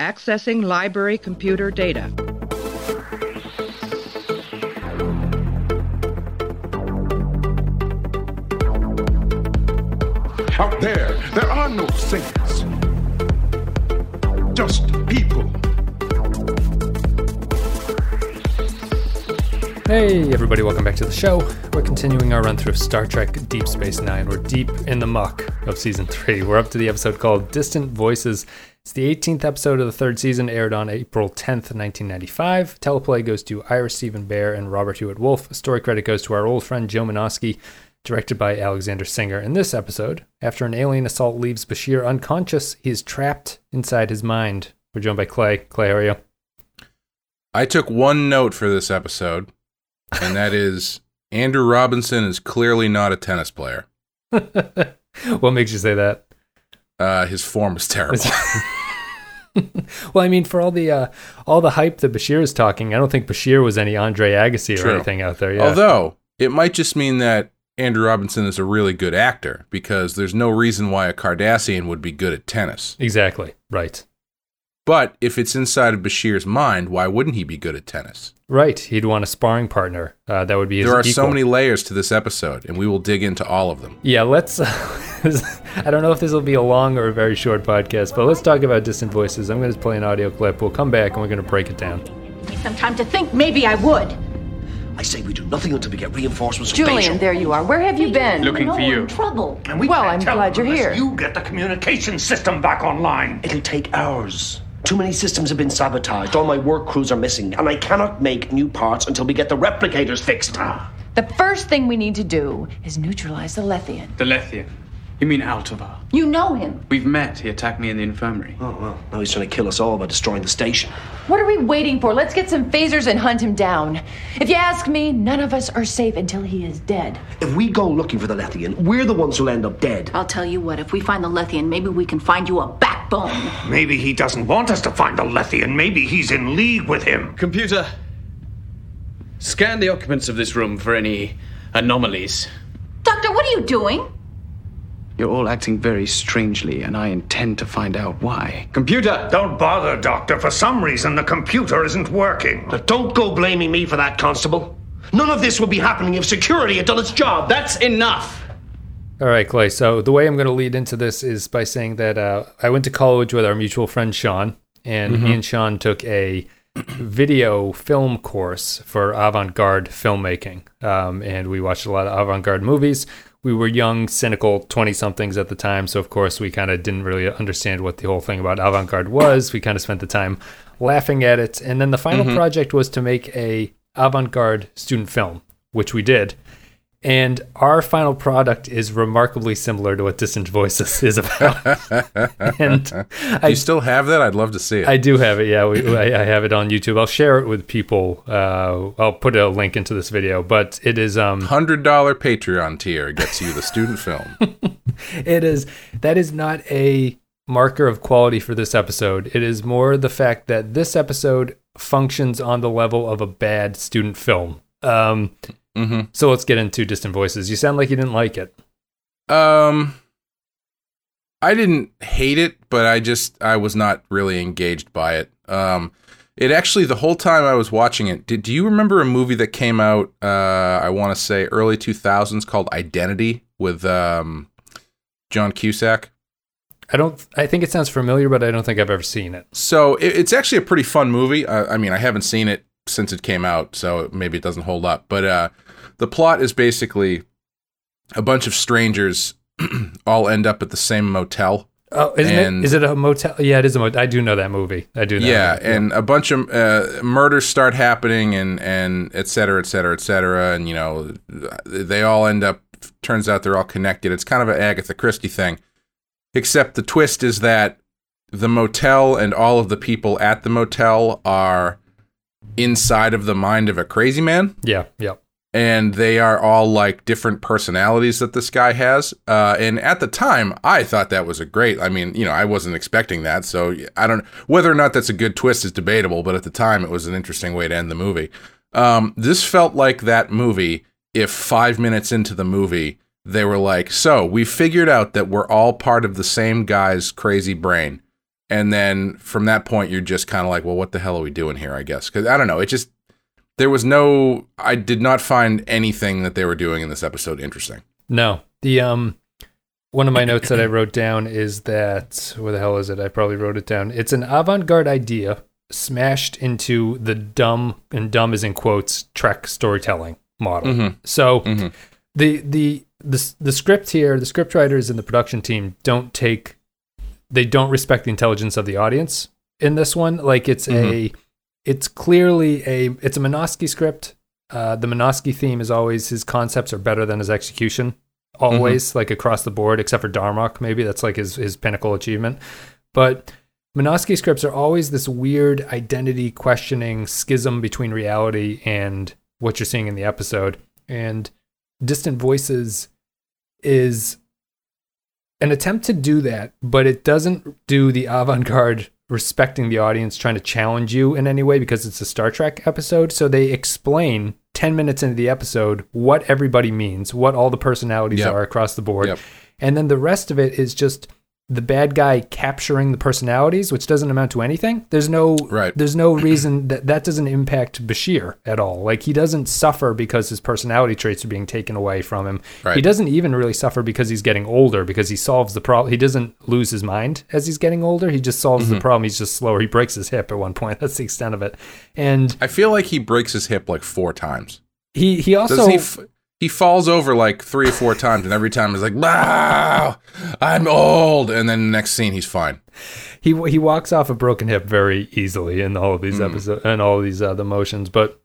Accessing library computer data. Out there, there are no saints. Just people. Hey, everybody, welcome back to the show. We're continuing our run through of Star Trek Deep Space Nine. We're deep in the muck of season three. We're up to the episode called Distant Voices. It's the 18th episode of the third season, aired on April 10th, 1995. Teleplay goes to Ira Steven Behr and Robert Hewitt Wolfe. Story credit goes to our old friend Joe Menosky, directed by Alexander Singer. In this episode, after an alien assault leaves Bashir unconscious, he is trapped inside his mind. We're joined by Clay. Clay, how are you? I took one note for this episode, and that is Andrew Robinson is clearly not a tennis player. what makes you say that? Uh, his form is terrible. well, I mean, for all the uh, all the hype that Bashir is talking, I don't think Bashir was any Andre Agassi or anything out there. Yeah. Although it might just mean that Andrew Robinson is a really good actor because there's no reason why a Cardassian would be good at tennis. exactly right, But if it's inside of Bashir's mind, why wouldn't he be good at tennis? right, he'd want a sparring partner. Uh, that would be his there are so many layers to this episode, and we will dig into all of them. Yeah, let's. I don't know if this will be a long or a very short podcast, but let's talk about distant voices. I'm going to play an audio clip. We'll come back and we're going to break it down. me some time to think. Maybe I would. I say we do nothing until we get reinforcements Julian, Bajor. there you are. Where have you been? Looking no, for you. in trouble. And we Well, I'm glad you're here. You get the communication system back online. It'll take hours. Too many systems have been sabotaged. All my work crews are missing, and I cannot make new parts until we get the replicators fixed. The first thing we need to do is neutralize the Lethean. The Lethean. You mean Altovar? You know him. We've met. He attacked me in the infirmary. Oh well, now he's trying to kill us all by destroying the station. What are we waiting for? Let's get some phasers and hunt him down. If you ask me, none of us are safe until he is dead. If we go looking for the Lethean, we're the ones who'll end up dead. I'll tell you what, if we find the Lethean, maybe we can find you a backbone. Maybe he doesn't want us to find the Lethean. Maybe he's in league with him. Computer, scan the occupants of this room for any anomalies. Doctor, what are you doing? You're all acting very strangely, and I intend to find out why. Computer! Don't bother, Doctor. For some reason, the computer isn't working. Now, don't go blaming me for that, Constable. None of this would be happening if security had done its job. That's enough! All right, Clay. So the way I'm going to lead into this is by saying that uh, I went to college with our mutual friend Sean, and me and Sean took a video film course for avant-garde filmmaking, um, and we watched a lot of avant-garde movies. We were young, cynical 20-somethings at the time, so of course we kind of didn't really understand what the whole thing about avant-garde was. We kind of spent the time laughing at it, and then the final mm-hmm. project was to make a avant-garde student film, which we did. And our final product is remarkably similar to what Distant Voices is about. and Do I, you still have that? I'd love to see it. I do have it. Yeah, we, I, I have it on YouTube. I'll share it with people. Uh, I'll put a link into this video, but it is um, Hundred dollar Patreon tier gets you the student film. it is that is not a marker of quality for this episode. It is more the fact that this episode functions on the level of a bad student film. Um, hmm so let's get into Distant Voices. You sound like you didn't like it. Um, I didn't hate it, but I just I was not really engaged by it. Um, it actually the whole time I was watching it. Did do you remember a movie that came out? Uh, I want to say early two thousands called Identity with um, John Cusack. I don't. I think it sounds familiar, but I don't think I've ever seen it. So it, it's actually a pretty fun movie. Uh, I mean, I haven't seen it since it came out, so maybe it doesn't hold up. But uh, the plot is basically a bunch of strangers all end up at the same motel. Oh, isn't And- it? Is it a motel? Yeah, it is a motel. I do know that movie. I do know. yeah, that. and a bunch of uh, murders start happening, and and et cetera, et cetera, et cetera, and you know they all end up. Turns out they're all connected. It's kind of an Agatha Christie thing, except the twist is that the motel and all of the people at the motel are inside of the mind of a crazy man yeah, yeah. and they are all like different personalities that this guy has. Uh, and at the time, I thought that was a great. I mean, you know, I wasn't expecting that, so I don't whether or not that's a good twist is debatable. But at the time, it was an interesting way to end the movie. Um, this felt like that movie. If five minutes into the movie, they were like, "So we figured out that we're all part of the same guy's crazy brain." And then from that point you're just kind of like, well, what the hell are we doing here? I guess because I don't know. It just there was no. I did not find anything that they were doing in this episode interesting. No. The um one of my notes that I wrote down is that where the hell is it? I probably wrote it down. It's an avant-garde idea smashed into the dumb and dumb is in quotes Trek storytelling model. Mhm. So Mhm. the the the the script here, the script writers and the production team don't take they don't respect the intelligence of the audience in this one. Like it's a it's clearly a it's a Menosky script. Uh, the Menosky theme is always his concepts are better than his execution. Always like across the board, except for Darmok, maybe that's like his his pinnacle achievement. But Menosky scripts are always this weird identity questioning schism between reality and what you're seeing in the episode. And Distant Voices is an attempt to do that, but it doesn't do the avant garde respecting the audience, trying to challenge you in any way because it's a Star Trek episode. So they explain 10 minutes into the episode what everybody means, what all the personalities Yep. are across the board. Yep. And then the rest of it is just the bad guy capturing the personalities, which doesn't amount to anything. There's no Right. there's no reason that that doesn't impact Bashir at all. Like he doesn't suffer because his personality traits are being taken away from him. Right. He doesn't even really suffer because he's getting older because he solves the problem. He doesn't lose his mind as he's getting older. He just solves Mm-hmm. the problem. He's just slower. He breaks his hip at one point. That's the extent of it. And I feel like he breaks his hip like four times. he he also Does he? Falls over like three or four times, and every time he's like, "Wow, I'm old," and then next scene he's fine. he he walks off a broken hip very easily in all of these episodes and all of these other motions. But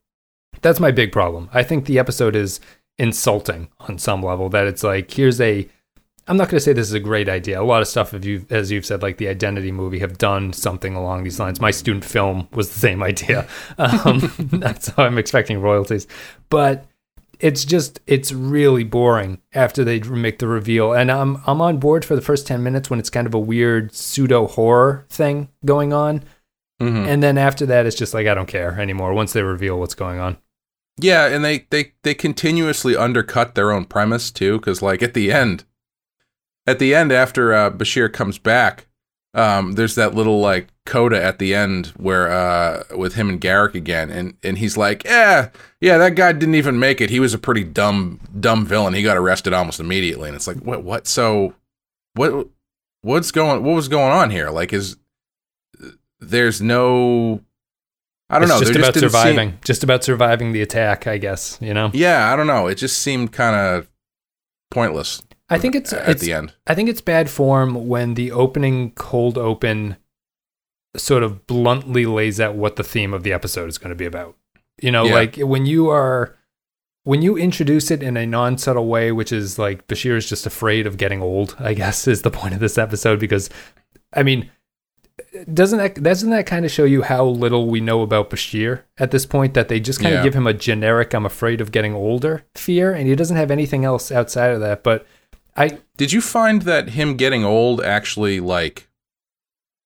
that's my big problem. I think the episode is insulting on some level. That it's like here's a. I'm not going to say this is a great idea. A lot of stuff, if you, as you've said, like the Identity movie, have done something along these lines. My student film was the same idea. Um, that's how I'm expecting royalties, but it's just it's really boring after they make the reveal. And i'm i'm on board for the first 10 minutes when it's kind of a weird pseudo horror thing going on. Mhm. and then after that it's just like i don't care anymore once they reveal what's going on. Yeah, and they they they continuously undercut their own premise too, because like at the end, at the end after uh, Bashir comes back, um, there's that little like coda at the end where uh, with him and Garak again, and and he's like, yeah, yeah, that guy didn't even make it. He was a pretty dumb dumb villain. He got arrested almost immediately, and it's like, what what? So what what's going what was going on here? Like, is there's no I don't it's know. just about seem- surviving just about surviving the attack i guess you know yeah, I don't know. It just seemed kind of pointless i think it's at it's the end. I think it's bad form when the opening cold open sort of bluntly lays out what the theme of the episode is going to be about. You know, Yeah. like when you are when you introduce it in a non-subtle way, which is like Bashir is just afraid of getting old, I guess is the point of this episode because I mean doesn't that doesn't that kind of show you how little we know about Bashir at this point that they just kind of give him a generic I'm afraid of getting older fear and he doesn't have anything else outside of that but I Did you find that him getting old actually like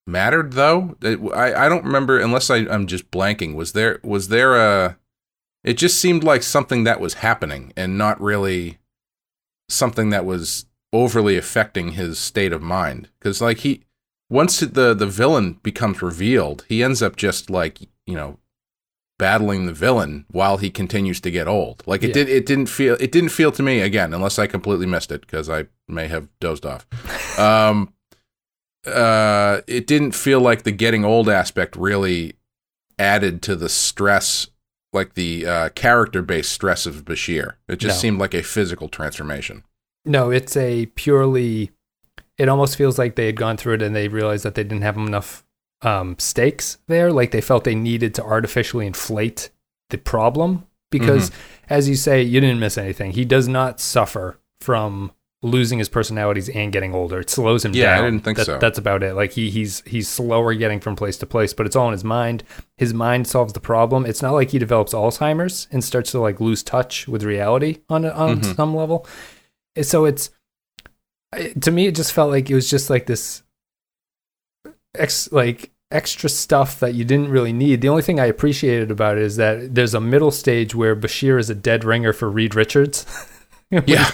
mattered though? I I don't remember unless I I'm just blanking. Was there was there a? It just seemed like something that was happening and not really something that was overly affecting his state of mind. Because like he once the the villain becomes revealed, he ends up just like you know battling the villain while he continues to get old. Like it Yeah. did it didn't feel it didn't feel to me again unless I completely missed it because I may have dozed off. um uh it didn't feel like the getting old aspect really added to the stress like the uh character based stress of Bashir. It just No. seemed like a physical transformation. No, it's a purely. It almost feels like they had gone through it and they realized that they didn't have enough um, stakes there. Like they felt they needed to artificially inflate the problem because, as you say, you didn't miss anything. He does not suffer from losing his personalities and getting older. It slows him Yeah, I didn't think That- so. That's about it. Like he he's he's slower getting from place to place, but it's all in his mind. His mind solves the problem. It's not like he develops Alzheimer's and starts to like lose touch with reality on on Mhm. some level. So it's to me it just felt like it was just like this ex like extra stuff that you didn't really need. The only thing I appreciated about it is that there's a middle stage where Bashir is a dead ringer for Reed Richards. Yeah.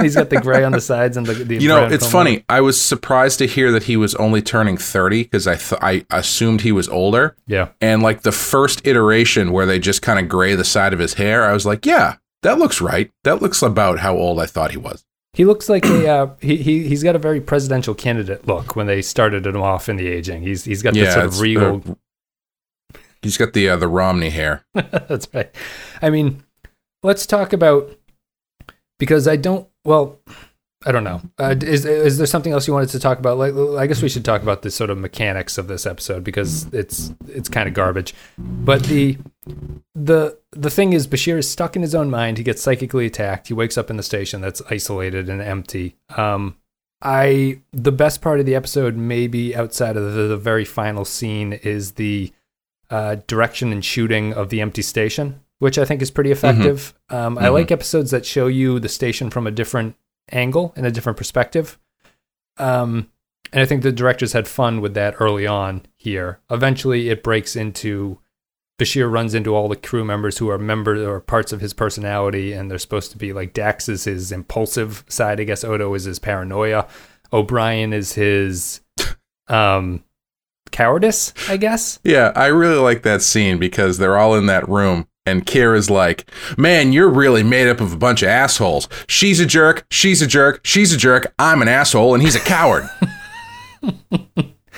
He's got the gray on the sides and the, the You know, it's funny. I was surprised to hear that he was only turning 30 because I th- I assumed he was older. Yeah. And like the first iteration where they just kind of gray the side of his hair, I was like, yeah, that looks right. That looks about how old I thought he was. He looks like a uh, he he he's got a very presidential candidate look when they started him off in the aging. He's he's got this Yeah, sort of regal. uh, He's got the uh, the Romney hair. That's right. I mean, let's talk about because I don't. Well, I don't know. Uh, is is there something else you wanted to talk about? Like, I guess we should talk about the sort of mechanics of this episode because it's it's kind of garbage. But the the the thing is, Bashir is stuck in his own mind. He gets psychically attacked. He wakes up in the station that's isolated and empty. Um, I the best part of the episode, maybe outside of the, the very final scene, is the uh, direction and shooting of the empty station, which I think is pretty effective. Um, I Mhm. like episodes that show you the station from a different angle and a different perspective. Um, and I think the directors had fun with that early on here. Eventually, it breaks into Bashir runs into all the crew members who are members or parts of his personality, and they're supposed to be like Dax is his impulsive side. I guess Odo is his paranoia. O'Brien is his um, cowardice, I guess. Yeah, I really like that scene because they're all in that room and Kira's like, "Man, you're really made up of a bunch of assholes. She's a jerk, she's a jerk, she's a jerk, I'm an asshole and he's a coward."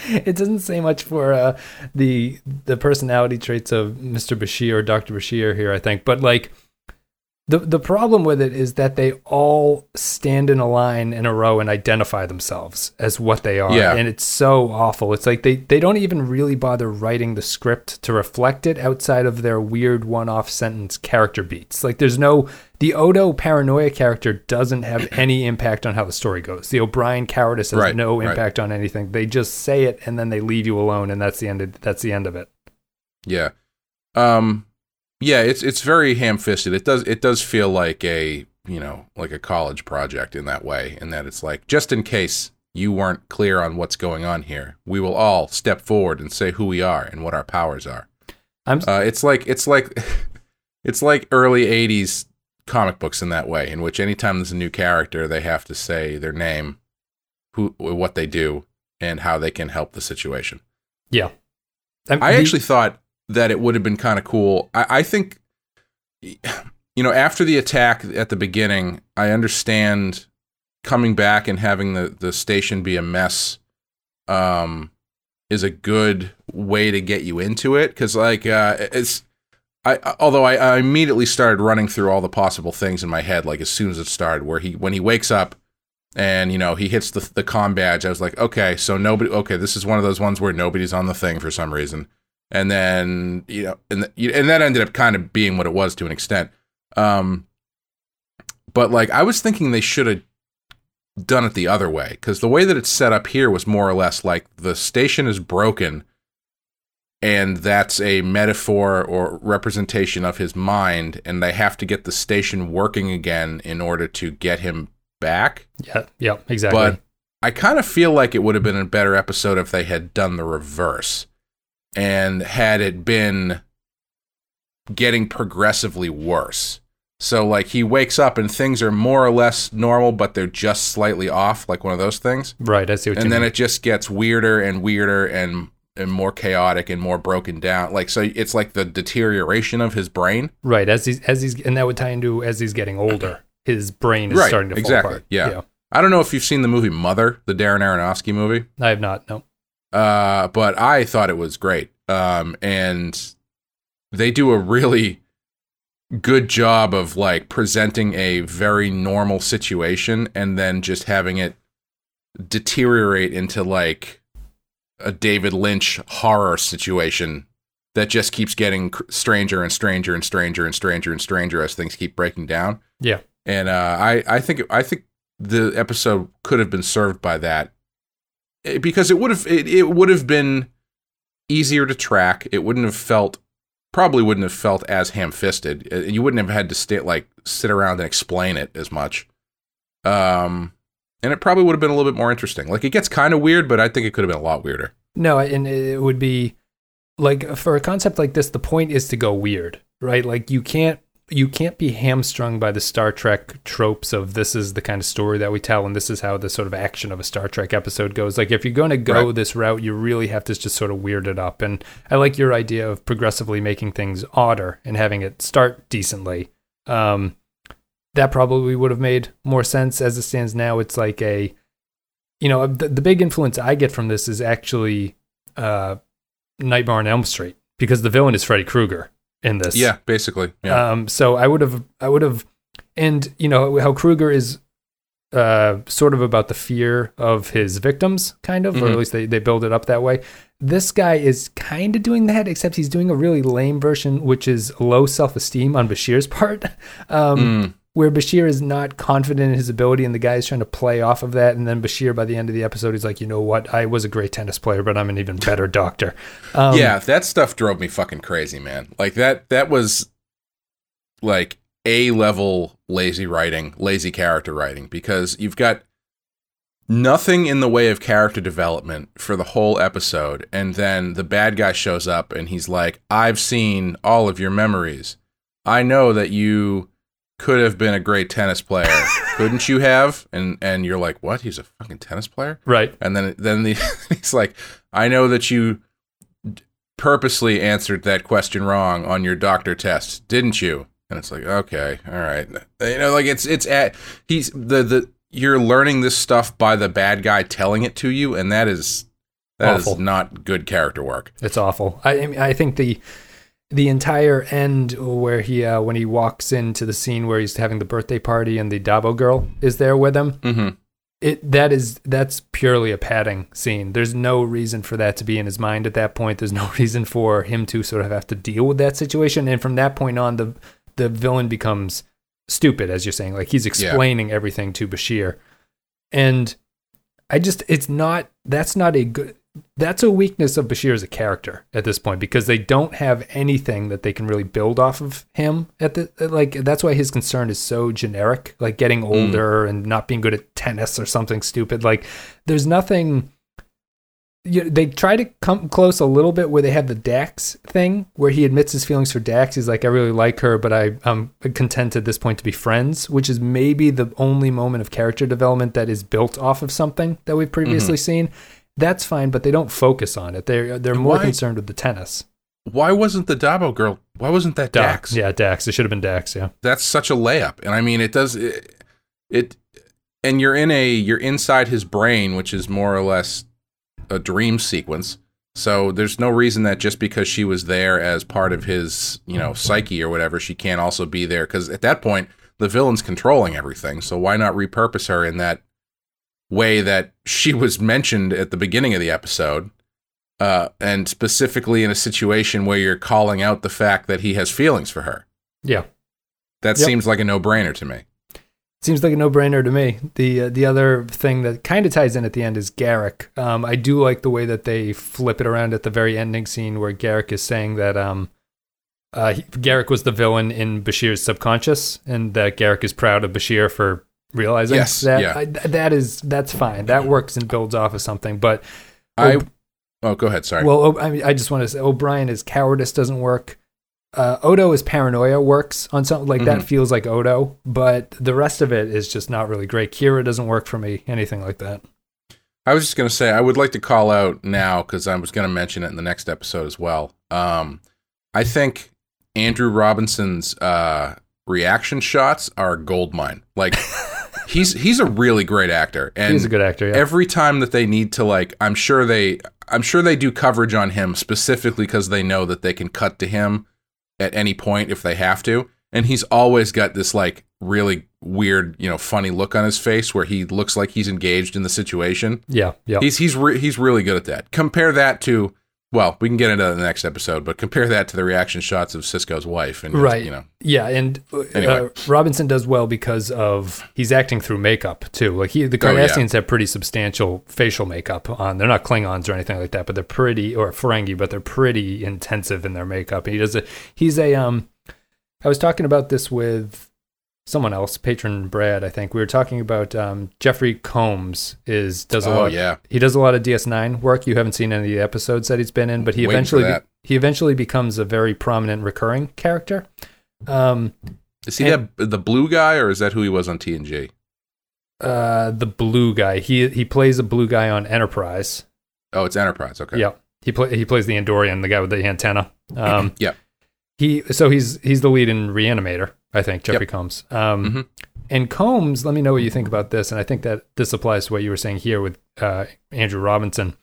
it doesn't say much for uh, the the personality traits of Mr. Bashir or Dr. Bashir here, I think. But like the the problem with it is that they all stand in a line in a row and identify themselves as what they are. Yeah. And it's so awful. It's like they, they don't even really bother writing the script to reflect it outside of their weird one off sentence character beats. Like there's no the Odo paranoia character doesn't have any impact on how the story goes. The O'Brien cowardice has Right, no right. impact on anything. They just say it and then they leave you alone and that's the end of, that's the end of it. Yeah. Um yeah, it's it's very ham-fisted. It does it does feel like a, you know, like a college project in that way in that it's like just in case you weren't clear on what's going on here, we will all step forward and say who we are and what our powers are. I'm Uh, it's like it's like it's like early '80s comic books in that way, in which anytime there's a new character, they have to say their name, who, what they do, and how they can help the situation. yeah. I'm- I the- actually thought that it would have been kind of cool. I, I think, you know, after the attack at the beginning, I understand coming back and having the, the station be a mess um, is a good way to get you into it. Cause like, uh, it's, I, although I, I immediately started running through all the possible things in my head, like as soon as it started, where he, when he wakes up, and you know he hits the the com badge. I was like, okay, so nobody. Okay, this is one of those ones where nobody's on the thing for some reason. And then you know, and the, and that ended up kind of being what it was to an extent. Um, but like I was thinking they should have done it the other way because the way that it's set up here was more or less like the station is broken, and that's a metaphor or representation of his mind, and they have to get the station working again in order to get him back. Yeah, yeah, exactly. But I kind of feel like it would have been a better episode if they had done the reverse and had it been getting progressively worse. So, like, he wakes up and things are more or less normal, but they're just slightly off, like one of those things. right, I see what you And then mean. it just gets weirder and weirder and and more chaotic and more broken down. Like so it's like the deterioration of his brain. right, as he's as he's and that would tie into as he's getting older, his brain is right. starting to exactly. fall apart. Yeah. I don't know if you've seen the movie Mother, the Darren Aronofsky movie. I have not. No. Uh, but I thought it was great. Um, and they do a really good job of like presenting a very normal situation and then just having it deteriorate into like a David Lynch horror situation that just keeps getting cr- stranger and stranger and stranger and stranger and stranger as things keep breaking down. Yeah. And uh, I, I think I think the episode could have been served by that because it would have it, it would have been easier to track. It wouldn't have felt probably wouldn't have felt as ham-fisted. Eh, You wouldn't have had to stay like sit around and explain it as much. Um, and it probably would have been a little bit more interesting. Like it gets kind of weird, but I think it could have been a lot weirder. No, and it would be like for a concept like this, the point is to go weird, right? Like you can't you can't be hamstrung by the Star Trek tropes of this is the kind of story that we tell and this is how the sort of action of a Star Trek episode goes. Like if you're going to go Right. this route, you really have to just sort of weird it up. And I like your idea of progressively making things odder and having it start decently. Um, that probably would have made more sense as it stands now. It's like a, you know, the, the big influence I get from this is actually uh, Nightmare on Elm Street because the villain is Freddy Krueger in this. Yeah, basically. Yeah. Um, so I would have, I would have, and you know how Krueger is, uh, sort of about the fear of his victims, kind of, or Mhm. at least they they build it up that way. This guy is kind of doing that, except he's doing a really lame version, which is low self esteem on Bashir's part. Um, Mm. Where Bashir is not confident in his ability, and the guy is trying to play off of that. And then Bashir, by the end of the episode, he's like, "You know what? I was a great tennis player, but I'm an even better doctor." Um, yeah, that stuff drove me fucking crazy, man. Like that that was like A level lazy writing, lazy character writing because you've got nothing in the way of character development for the whole episode and then the bad guy shows up and he's like, "I've seen all of your memories. I know that you could have been a great tennis player. Couldn't you have?" And and you're like, "What? He's a fucking tennis player?" right. And then then the, he's like, I know that you purposely answered that question wrong on your doctor test, didn't you? And it's like, okay, all right. You know, like it's it's at he's the the you're learning this stuff by the bad guy telling it to you, and that is that is Awful. not good character work. It's awful. I, I I think the the entire end where he uh, when he walks into the scene where he's having the birthday party and the Dabo girl is there with him. Mm-hmm. It that is that's purely a padding scene. There's no reason for that to be in his mind at that point. There's no reason for him to sort of have to deal with that situation. And from that point on, the the villain becomes stupid, as you're saying. Like he's explaining everything to Bashir, and I just it's not that's not a good that's a weakness of Bashir as a character at this point because they don't have anything that they can really build off of him at the like that's why his concern is so generic like getting hmm. older and not being good at tennis or something stupid. Like there's nothing you they try to come close a little bit where they have the Dax thing where he admits his feelings for Dax. He's like I really like her but I I'm content at this point to be friends which is maybe the only moment of character development that is built off of something that we've mm-hmm. previously seen that's fine, but they don't focus on it. They're they're more Why- concerned with the tennis. Why wasn't the Dabo girl? Why wasn't that Dax? Yeah, Dax. It should have been Dax. Yeah. that's such a layup and i mean it does it, it and you're in a you're inside his brain which is more or less a dream sequence so there's no reason that just because she was there as part of his you know psyche or whatever she can't also be there because at that point the villain's controlling everything so why not repurpose her in that way that she was mentioned at the beginning of the episode uh, and specifically in a situation where you're calling out the fact that he has feelings for her Yeah. that Yep. seems like a no-brainer to me. Seems like a no-brainer to me. The uh, the other thing that kind of ties in at the end is Garak. Um, I do like the way that they flip it around at the very ending scene where Garak is saying that um, uh, he, Garak was the villain in Bashir's subconscious, and that Garak is proud of Bashir for realizing Yes, that. yeah. I, that is that's fine. That works and builds off of something. But I oh, go ahead. Sorry. Well, O- I, mean, I just want to say O'Brien is cowardice doesn't work. Uh, Odo is paranoia works on something like that Mhm. feels like Odo, but the rest of it is just not really great. Kira doesn't work for me, anything like that. I was just gonna say I would like to call out now because I was gonna mention it in the next episode as well. Um, I think Andrew Robinson's uh, reaction shots are gold mine. Like he's he's a really great actor, and He's a good actor. Yeah. every time that they need to like i'm sure they i'm sure they do coverage on him specifically because they know that they can cut to him at any point if they have to and he's always got this like really weird you know funny look on his face where he looks like he's engaged in the situation yeah, yeah. he's he's re- he's really good at that compare that to well we can get into the next episode but compare that to the reaction shots of Sisko's wife and right. you know Yeah, and uh, Anyway. Robinson does well because of he's acting through makeup too. Like he, the Oh, yeah. Cardassians have pretty substantial facial makeup on. They're not Klingons or anything like that, but they're pretty or Ferengi, but they're pretty intensive in their makeup. And he does a he's a um. I was talking about this with someone else, patron Brad. I think we were talking about um, Jeffrey Combs is does a Oh, lot. yeah. he does a lot of DS9 work. You haven't seen any of the episodes that he's been in, but he Waiting eventually he eventually becomes a very prominent recurring character. Um, Is he And- that the blue guy, or is that who he was on TNG? Uh, the blue guy. He he plays a blue guy on Enterprise. Oh, it's Enterprise. Okay. Yeah. He play, he plays the Andorian, the guy with the antenna. Um, Yep. he so he's he's the lead in Reanimator, I think, Jeffrey Yep. Combs. Um, Mhm. And Combs, let me know what you think about this, and I think that this applies to what you were saying here with uh, Andrew Robinson.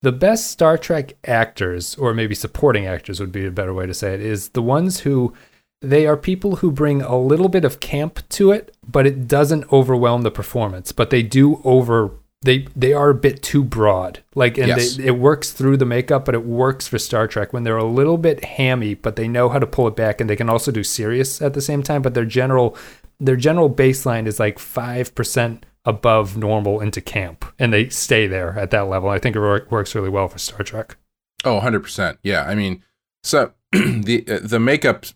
The best Star Trek actors, or maybe supporting actors would be a better way to say it, is the ones who they are people who bring a little bit of camp to it, but it doesn't overwhelm the performance. But they do over they they are a bit too broad. Like and Yes. they, it works through the makeup, but it works for Star Trek when they're a little bit hammy, but they know how to pull it back, and they can also do serious at the same time. But their general their general baseline is like five percent above normal into camp, and they stay there at that level. I think it works really well for Star Trek. Oh, 100%. Yeah. I mean, so the uh, the makeup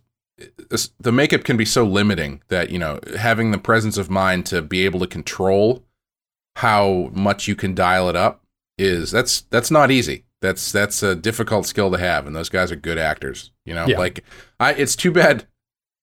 the makeup can be so limiting that, you know, having the presence of mind to be able to control how much you can dial it up is that's that's not easy. That's that's a difficult skill to have and those guys are good actors, you know? Yeah. Like I it's too bad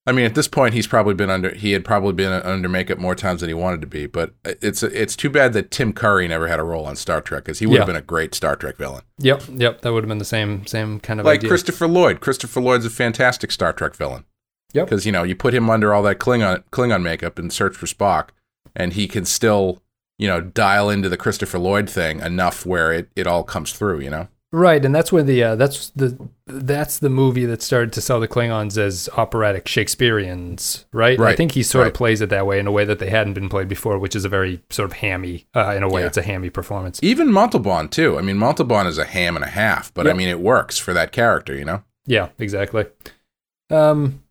I mean, at this point, he's probably been under. He had probably been under makeup more times than he wanted to be. But it's it's too bad that Tim Curry never had a role on Star Trek because he would have been a great Star Trek villain. Yep, yep, that would have been the same same kind of like idea. Christopher Lloyd. Christopher Lloyd's a fantastic Star Trek villain. Yep. Because you know you put him under all that Klingon Klingon makeup and search for Spock, and he can still you know dial into the Christopher Lloyd thing enough where it, it all comes through. You know. Right, and that's where the uh, that's the that's the movie that started to sell the Klingons as operatic Shakespeareans, right? I think he sort of plays it that way in a way that they hadn't been played before, which is a very sort of hammy. Uh, in a way, Yeah. it's a hammy performance. Even Montalban too. I mean, Montalban is a ham and a half, but I mean it works for that character. You know. Yeah, exactly. Um,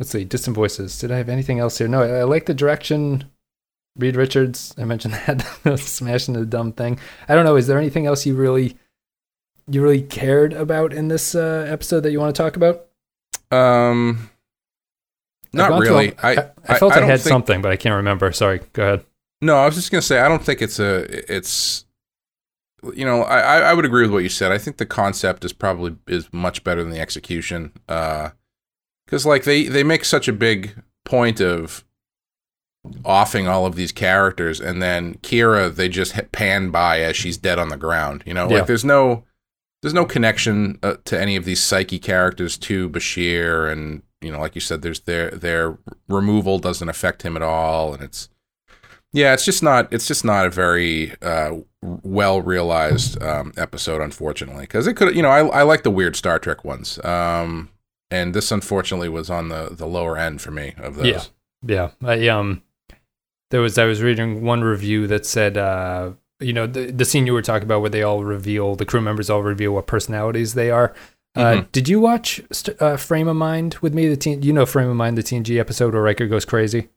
let's see, distant voices. Did I have anything else here? No, I, I like the direction. Reed Richards, I mentioned that smashing the dumb thing. I don't know. Is there anything else you really you really cared about in this uh, episode that you want to talk about? Um. Not really. all- I, I, I felt I, don't had think- something, but I can't remember. Sorry. Go ahead. No, I was just gonna say I don't think it's a it's you know I I I would agree with what you said. I think the concept is probably is much better than the execution. Uh, because like they they make such a big point of offing all of these characters, and then Kira they just hit pan by as she's dead on the ground. You know, Yeah. like there's no there's no connection uh, to any of these psyche characters to Bashir, and you know, like you said, there's their their removal doesn't affect him at all, and it's yeah, it's just not it's just not a very uh, well realized um, episode, unfortunately, because it could you know I I like the weird Star Trek ones, um, and this unfortunately was on the the lower end for me of those. Yeah. Yeah. I um there was I was reading one review that said uh you know the the scene you were talking about where they all reveal the crew members all reveal what personalities they are. Uh, Mhm. did you watch st- uh, Frame of Mind with me? The teen, you know Frame of Mind, the TNG episode where Riker goes crazy.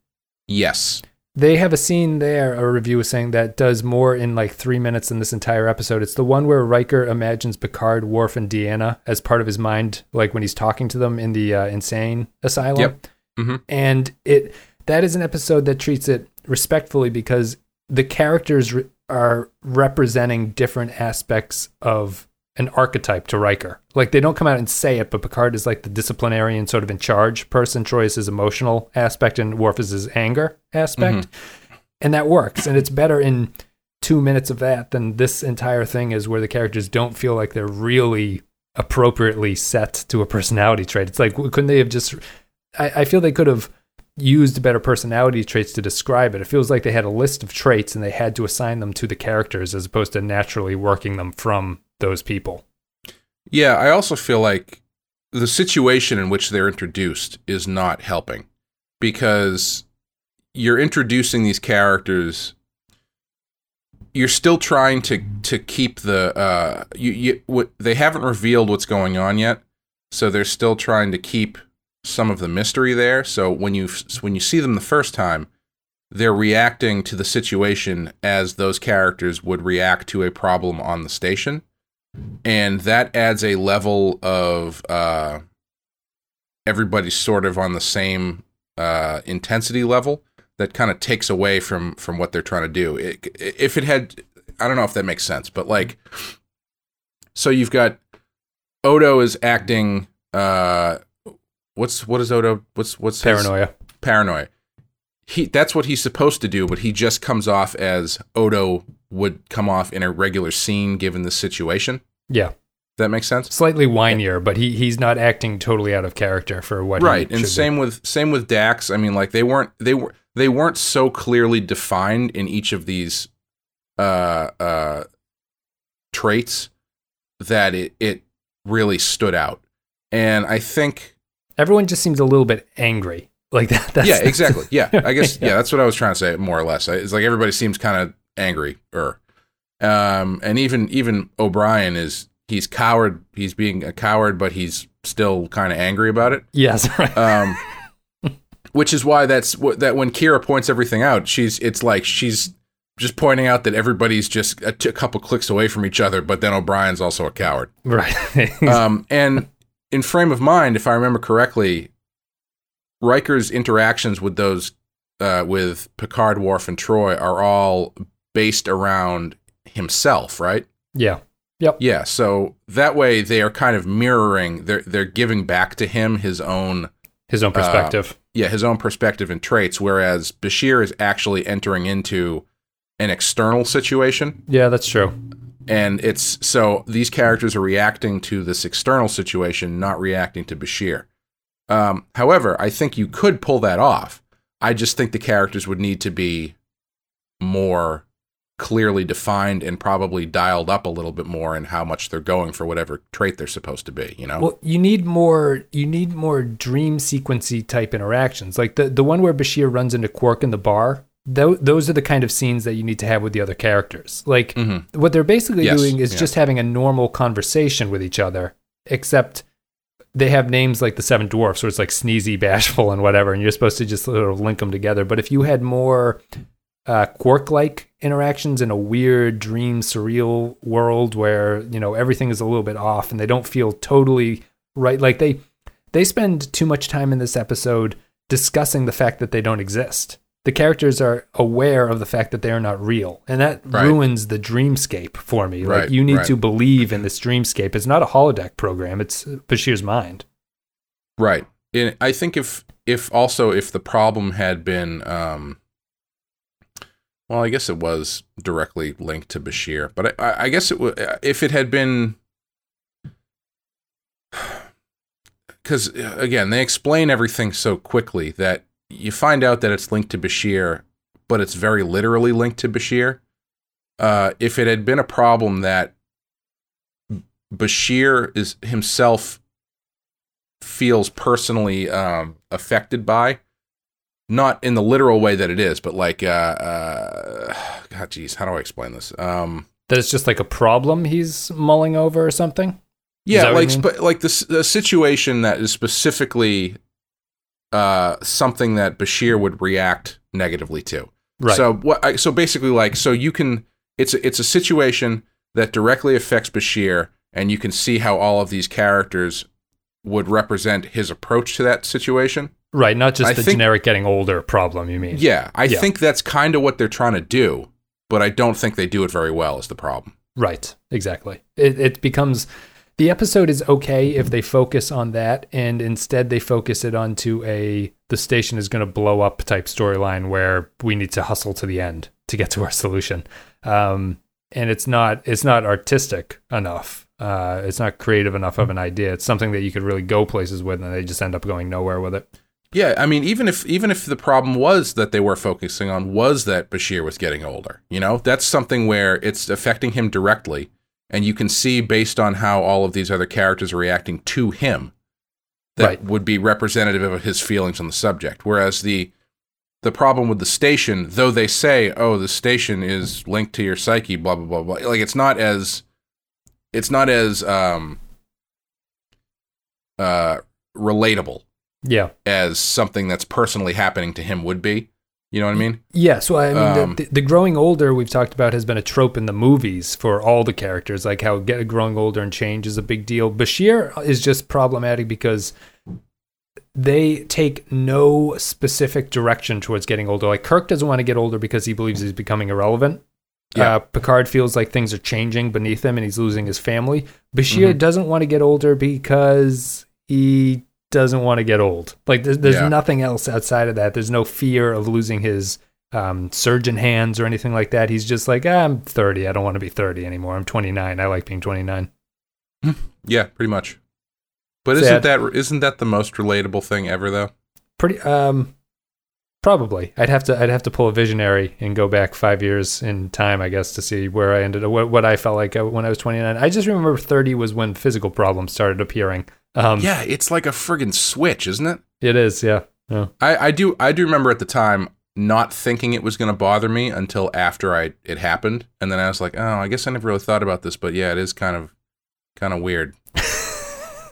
Yes. They have a scene there. A review was saying that does more in like three minutes than this entire episode. It's the one where Riker imagines Picard, Worf, and Deanna as part of his mind, like when he's talking to them in the uh, insane asylum. Yep. Mhm. And it that is an episode that treats it respectfully because the characters re- are representing different aspects of an archetype to Riker. Like they don't come out and say it, but Picard is like the disciplinarian, sort of in charge person. Troi is his emotional aspect, and Worf is his anger aspect, mm-hmm. and that works. And it's better in two minutes of that than this entire thing is, where the characters don't feel like they're really appropriately set to a personality trait. It's like couldn't they have just? I, I feel they could have used better personality traits to describe it. It feels like they had a list of traits and they had to assign them to the characters as opposed to naturally working them from those people. Yeah, I also feel like the situation in which they're introduced is not helping because you're introducing these characters you're still trying to to keep the uh you, you what they haven't revealed what's going on yet so they're still trying to keep some of the mystery there so when you when you see them the first time they're reacting to the situation as those characters would react to a problem on the station and that adds a level of uh, everybody's sort of on the same uh, intensity level that kind of takes away from from what they're trying to do. It, if it had, I don't know if that makes sense, but like, so you've got Odo is acting. Uh, what's what is Odo? What's what's his- Paranoia. paranoia. He that's what he's supposed to do, but he just comes off as Odo would come off in a regular scene given the situation. Yeah. That makes sense. Slightly whinier, but he he's not acting totally out of character for what. right, and same with same with Dax. I mean, like they weren't they were they weren't so clearly defined in each of these uh uh traits that it it really stood out. And I think Be. Everyone just seems a little bit angry, like that. That's, yeah, exactly. Yeah, I guess Yeah. yeah. that's what I was trying to say, more or less. It's like everybody seems kind of angry, or um, and even even O'Brien is he's coward. He's being a coward, but he's still kind of angry about it. Yes, right. Um, which is why that's what that when Kira points everything out, she's it's like she's just pointing out that everybody's just a, t- a couple clicks away from each other, but then O'Brien's also a coward. right. Um, and in frame of mind, if I remember correctly, Riker's interactions with those uh, with Picard, Worf, and Troi are all based around himself, right? yeah. Yep. Yeah. So that way they are kind of mirroring. They're they're giving back to him his own His own perspective. yeah his own perspective and traits, whereas Bashir is actually entering into an external situation yeah, that's true. And it's so these characters are reacting to this external situation, not reacting to Bashir. Um, however, I think you could pull that off. I just think the characters would need to be more clearly defined and probably dialed up a little bit more in how much they're going for whatever trait they're supposed to be. You know? Well, you need more. You need more dream sequency type interactions, like the the one where Bashir runs into Quark in the bar. Tho- those are the kind of scenes that you need to have with the other characters. Like what they're basically Mm-hmm. Yes, doing is yeah. just having a normal conversation with each other, except they have names like the Seven Dwarfs, where it's like sneezy, bashful, and whatever, and you're supposed to just sort of link them together. But if you had more uh, Quark-like interactions in a weird, dream, surreal world where you know everything is a little bit off and they don't feel totally right, like they they spend too much time in this episode discussing the fact that they don't exist. The characters are aware of the fact that they are not real, and that Right. ruins the dreamscape for me. Like Right, you need right. to believe in this dreamscape. It's not a holodeck program; it's Bashir's mind. Right. And I think if if also if the problem had been um well, I guess it was directly linked to Bashir, but I, I- I guess it would if it had been because again they explain everything so quickly that you find out that it's linked to Bashir, but it's very literally linked to Bashir. Uh, if it had been a problem that Bashir is himself feels personally um, affected by, not in the literal way that it is, but like, uh, uh, God, geez, how do I explain this? Um, That it's just like a problem he's mulling over or something. Yeah, like sp- like the, the situation that is specifically uh, something that Bashir would react negatively to. Right. So what? I, so basically, like, so you can it's a, it's a situation that directly affects Bashir, and you can see how all of these characters would represent his approach to that situation. Right, not just I the think- generic getting older problem. You mean? Yeah, I Yeah. think that's kind of what they're trying to do, but I don't think they do it very well. Is the problem? Right, exactly. It, it becomes the episode is okay if they focus on that, and instead they focus it onto a the station is going to blow up type storyline where we need to hustle to the end to get to our solution. Um, and it's not it's not artistic enough. Uh, it's not creative enough of an idea. It's something that you could really go places with, and they just end up going nowhere with it. Yeah, I mean, even if even if the problem was that they were focusing on was that Bashir was getting older, you know, that's something where it's affecting him directly, and you can see based on how all of these other characters are reacting to him, that Right. would be representative of his feelings on the subject. Whereas the the problem with the station, though they say, "Oh, the station is linked to your psyche," blah blah blah blah, like it's not as it's not as um uh relatable Yeah. as something that's personally happening to him would be. You know what I mean? Yeah, so I mean, Um, the, the growing older we've talked about has been a trope in the movies for all the characters, like how get growing older and change is a big deal. Bashir is just problematic because they take no specific direction towards getting older. Like Kirk doesn't want to get older because he believes he's becoming irrelevant. Yeah. Uh, Picard feels like things are changing beneath him and he's losing his family. Bashir doesn't want to get older because he doesn't want to get old. Like there's, there's Yeah. nothing else outside of that. There's no fear of losing his um, surgeon hands or anything like that. He's just like, ah, I'm 30. I don't want to be 30 anymore. I'm 29. I like being 29. Yeah, pretty much. But Sad. isn't that isn't that the most relatable thing ever though? Pretty um probably. I'd have to I'd have to pull a visionary and go back 5 years in time I guess to see where I ended what, what I felt like uh, when I was 29. I just remember 30 was when physical problems started appearing. Um Yeah, it's like a friggin' switch, isn't it? it is, yeah. Yeah. I, I do I do remember at the time not thinking it was going to bother me until after I it happened, and then I was like, oh, I guess I never really thought about this, but yeah, it is kind of kind of weird.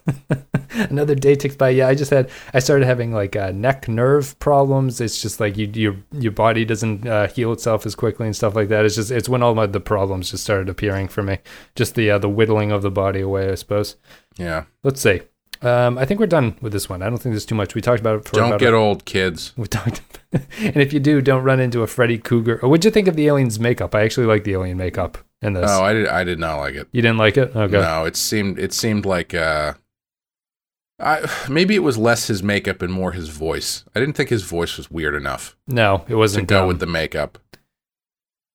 Another day ticks by. Yeah, I just had I started having like uh, neck nerve problems. It's just like you your your body doesn't uh, heal itself as quickly and stuff like that. It's just it's when all my the problems just started appearing for me. Just the uh, the whittling of the body away, I suppose. Yeah, Let's see. Um, I think we're done with this one. I don't think there's too much. We talked about it for don't about get a- old, kids. We talked, and if you do, don't run into a Freddy Krueger. Or what'd you think of the alien's makeup? I actually like the alien makeup in this. Oh, I did I did not like it. you didn't like it? Okay. No, it seemed it seemed like uh, I maybe it was less his makeup and more his voice. I didn't think his voice was weird enough No, it wasn't. To go um, with the makeup.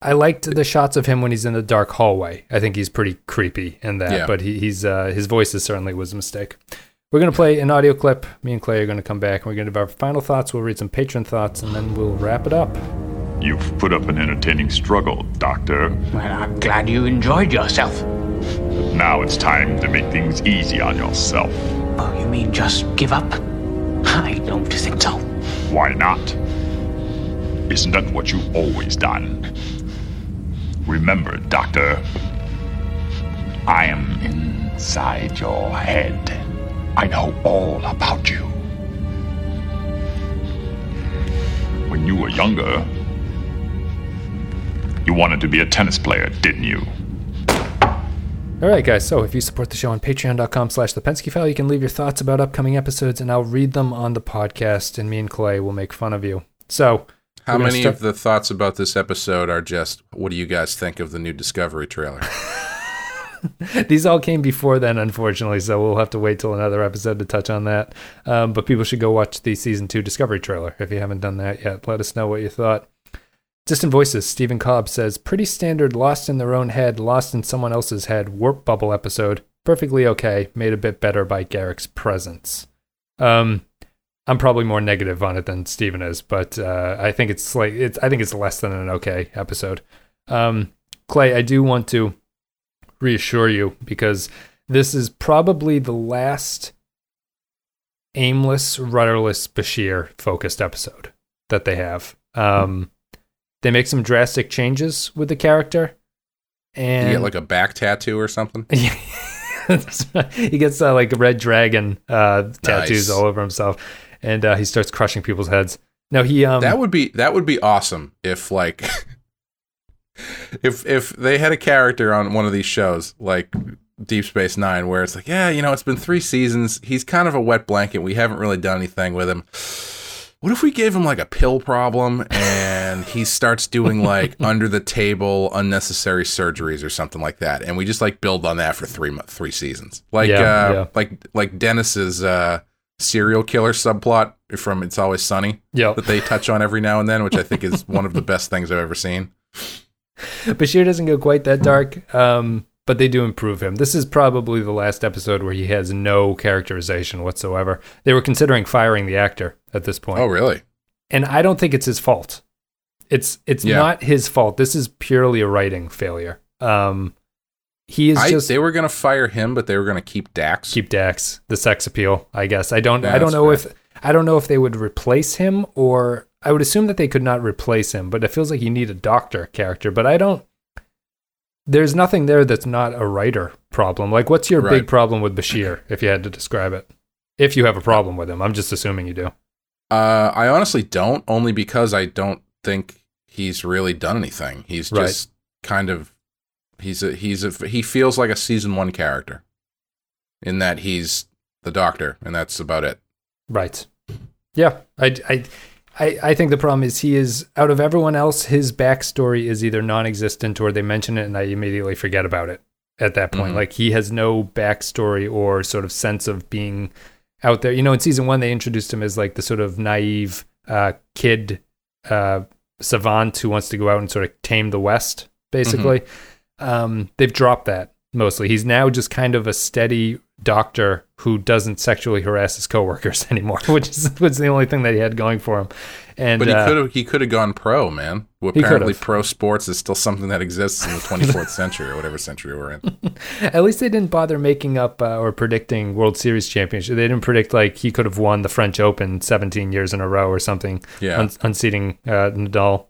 I liked the shots of him when he's in the dark hallway. I think he's pretty creepy in that, Yeah. but he, he's uh, his voice is certainly was a mistake. We're gonna play an audio clip. Me and Clay are gonna come back and we're gonna give our final thoughts. We'll read some patron thoughts and then we'll wrap it up. You've put up an entertaining struggle, Doctor. Well, I'm glad you enjoyed yourself. Now it's time to make things easy on yourself. Oh, you mean just give up? I don't think so. Why not? Isn't that what you've always done? Remember, Doctor, I am inside your head. I know all about you. When you were younger, you wanted to be a tennis player, didn't you? All right, guys. So if you support the show on patreon.com slash the Pensky File, you can leave your thoughts about upcoming episodes and I'll read them on the podcast and me and Clay will make fun of you. So How many start- of the thoughts about this episode are just what do you guys think of the new Discovery trailer? These all came before then, unfortunately, so we'll have to wait till another episode to touch on that. Um, but people should go watch the season two Discovery trailer if you haven't done that yet. Let us know what you thought. Distant Voices, Stephen Cobb says, pretty standard lost in their own head, lost in someone else's head, warp bubble episode. Perfectly okay, made a bit better by Garak's presence. Um, I'm probably more negative on it than Steven is, but uh, I think it's like it's I think it's less than an okay episode. Um, Clay, I do want to reassure you because this is probably the last aimless, rudderless Bashir focused episode that they have. Um, they make some drastic changes with the character, you and get like a back tattoo or something? he gets uh, like red dragon uh, tattoos Nice. all over himself, and uh, he starts crushing people's heads. No, he um, that would be that would be awesome if like if if they had a character on one of these shows like Deep Space Nine where it's like, yeah, you know, it's been three seasons. He's kind of a wet blanket. We haven't really done anything with him. What if we gave him like a pill problem and he starts doing like under the table unnecessary surgeries or something like that, and we just like build on that for three mo- three seasons, like Yeah, uh, yeah. like like Dennis's uh, serial killer subplot from It's Always Sunny Yep. that they touch on every now and then, which I think is one of the best things I've ever seen. Bashir doesn't go quite that dark, um, but they do improve him. This is probably the last episode where he has no characterization whatsoever. They were considering firing the actor at this point. Oh, really? and I don't think it's his fault. It's it's Yeah. not his fault. This is purely a writing failure. Um, he is I, just they were gonna fire him, but they were gonna keep Dax. keep Dax the sex appeal. I guess I don't. Yeah, I don't know fair. if I don't know if they would replace him or I would assume that they could not replace him. But it feels like you need a doctor character. But I don't. There's nothing there that's not a writer problem. Like, what's your big problem with Bashir? If you had to describe it, if you have a problem with him, I'm just assuming you do. Uh, I honestly don't, only because I don't think he's really done anything. He's Right. just kind of he's a he's a he feels like a season one character, in that he's the doctor, and that's about it. Right. Yeah. I, I, I, I think the problem is he is out of everyone else, his backstory is either non existent or they mention it and I immediately forget about it at that point. Mhm. Like he has no backstory or sort of sense of being out there. You know, in season one, they introduced him as like the sort of naive uh, kid uh, savant who wants to go out and sort of tame the West, basically. Um, they've dropped that mostly. He's now just kind of a steady doctor who doesn't sexually harass his coworkers anymore, which is was the only thing that he had going for him. And But he uh, could have he could have gone pro, man. Well, apparently, pro sports is still something that exists in the 24th century or whatever century we're in. At least they didn't bother making up uh, or predicting World Series championship. They didn't predict like he could have won the French Open 17 years in a row or something. Yeah. un- unseating uh, Nadal.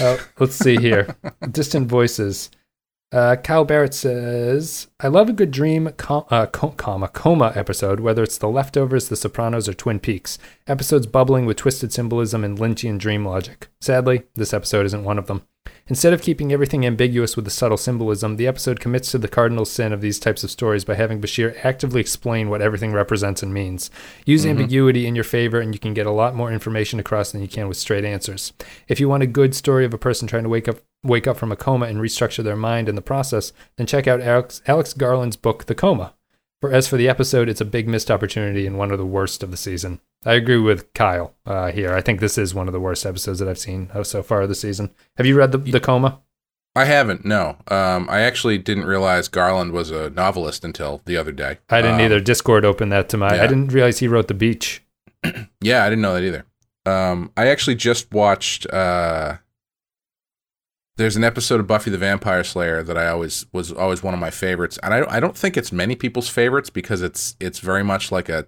Uh, let's see here. Distant voices. Uh, Kyle Barrett says, "I love a good dream, com- uh, co- comma coma episode, whether it's The Leftovers, The Sopranos, or Twin Peaks. Episodes bubbling with twisted symbolism and Lynchian dream logic. Sadly, this episode isn't one of them. Instead of keeping everything ambiguous with the subtle symbolism, the episode commits to the cardinal sin of these types of stories by having Bashir actively explain what everything represents and means. Use mm-hmm. ambiguity in your favor, and you can get a lot more information across than you can with straight answers. If you want a good story of a person trying to wake up wake up from a coma and restructure their mind in the process, then check out Alex, Alex Garland's book, The Coma. For as for the episode, it's a big missed opportunity and one of the worst of the season. I agree with Kyle uh, here. I think this is one of the worst episodes that I've seen uh, so far this season. Have you read the, the Coma? I haven't. No, um, I actually didn't realize Garland was a novelist until the other day. I didn't Um, either. Discord opened that to my. yeah. I didn't realize he wrote The Beach. Yeah, I didn't know that either. Um, I actually just watched. Uh, there's an episode of Buffy the Vampire Slayer that I always was always one of my favorites, and I I don't think it's many people's favorites because it's it's very much like a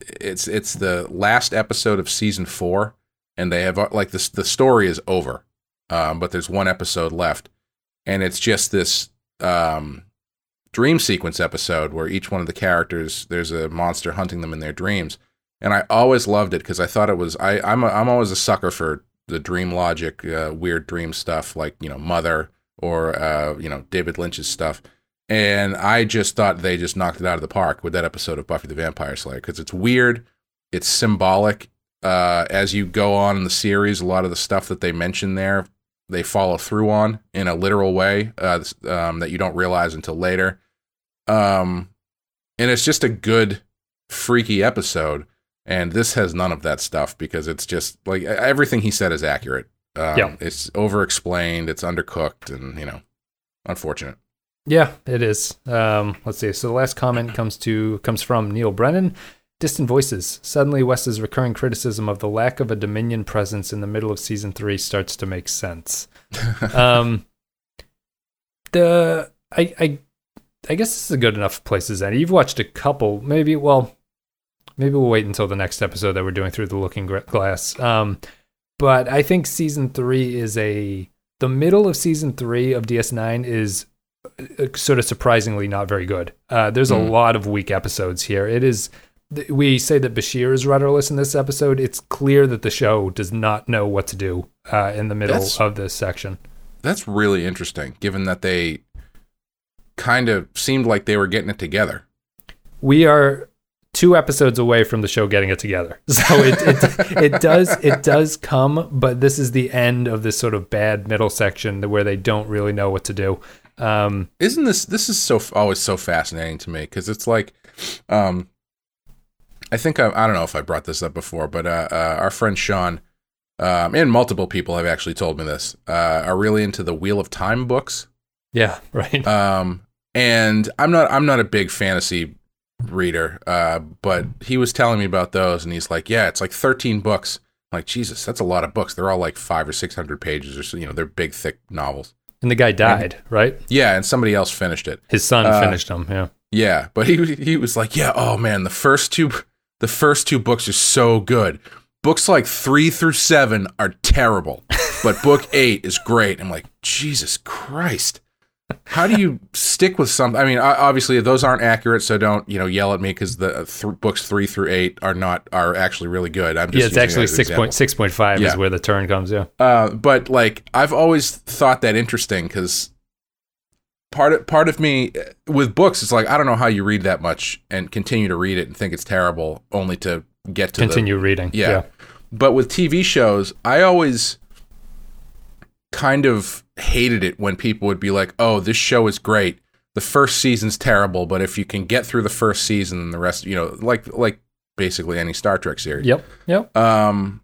it's it's the last episode of season four, and they have uh, like this the story is over, um, but there's one episode left, and it's just this um dream sequence episode where each one of the characters there's a monster hunting them in their dreams. And I always loved it because I thought it was I I'm a, I'm always a sucker for the dream logic, uh, weird dream stuff like you know Mother or uh, you know David Lynch's stuff, and I just thought they just knocked it out of the park with that episode of Buffy the Vampire Slayer because it's weird, it's symbolic. Uh, as you go on in the series, a lot of the stuff that they mention there, they follow through on in a literal way uh, um, that you don't realize until later. Um, and it's just a good, freaky episode and this has none of that stuff because it's just like everything he said is accurate. Um, Yeah. it's over explained, it's undercooked, and you know, unfortunate. Yeah, it is. Um, let's see. So the last comment comes to comes from Neil Brennan. Distant voices. Suddenly, Wes's recurring criticism of the lack of a Dominion presence in the middle of season three starts to make sense. um, the I I I guess this is a good enough place as any. You've watched a couple, maybe. Well, maybe we'll wait until the next episode that we're doing through the Looking Glass. Um, but I think season three is a the middle of season three of DS9 is uh, sort of surprisingly not very good. Uh, there's a Mm. lot of weak episodes here. It is. We say that Bashir is rudderless in this episode. It's clear that the show does not know what to do uh, in the middle That's- of this section. That's really interesting, given that they kind of seemed like they were getting it together. we are two episodes away from the show getting it together. So it, it it does it does come, but this is the end of this sort of bad middle section where they don't really know what to do. Um, Isn't this this is so always so fascinating to me because it's like, um, I think I, I don't know if I brought this up before, but uh, uh, our friend Sean, um, and multiple people have actually told me this, uh, are really into the Wheel of Time books. yeah, right. Um, and I'm not I'm not a big fantasy reader, uh, but he was telling me about those, and he's like, yeah, it's like 13 books. I'm like Jesus, that's a lot of books. They're all like five or six hundred pages, or so. You know, they're big, thick novels. and the guy died, right? Yeah, and somebody else finished it. His son Uh, finished him. Yeah. Yeah, but he he was like, yeah, oh man, the first two the first two books are so good. Books like three through seven are terrible, but book eight is great. I'm like, Jesus Christ. How do you stick with something? I mean, obviously those aren't accurate, so don't you know yell at me because the uh, th- books three through eight are not are actually really good. I'm just Yeah, it's actually six point six point five Yeah. is where the turn comes. Yeah. Uh, but like I've always thought that interesting because part of part of me uh, with books is like I don't know how you read that much and continue to read it and think it's terrible only to get to the- Continue reading. yeah. Yeah. But with TV shows, I always kind of hated it when people would be like, "Oh, this show is great. The first season's terrible, but if you can get through the first season the rest, you know, like like basically any Star Trek series. Yep. Yep. Um,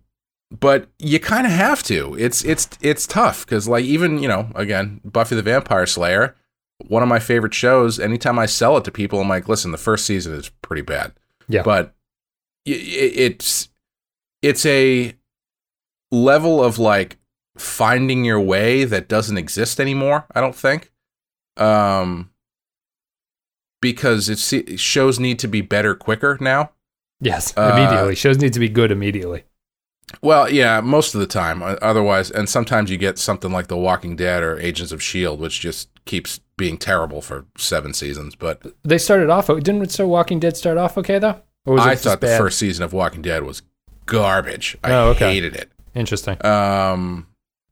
but you kind of have to. It's it's it's tough because like even you know again Buffy the Vampire Slayer, one of my favorite shows. Anytime I sell it to people, I'm like, listen, the first season is pretty bad. Yeah. But it's it's a level of like finding your way that doesn't exist anymore. I don't think. Um. Because it's shows need to be better quicker now. Yes. Uh, Immediately. Shows need to be good immediately. Well, yeah, most of the time. Otherwise, and sometimes you get something like The Walking Dead or Agents of Shield, which just keeps being terrible for seven seasons. But They started off. Didn't it start Walking Dead start off okay though? Or was I thought the bad? first season of Walking Dead was garbage. I Oh, okay. hated it. Interesting. Um,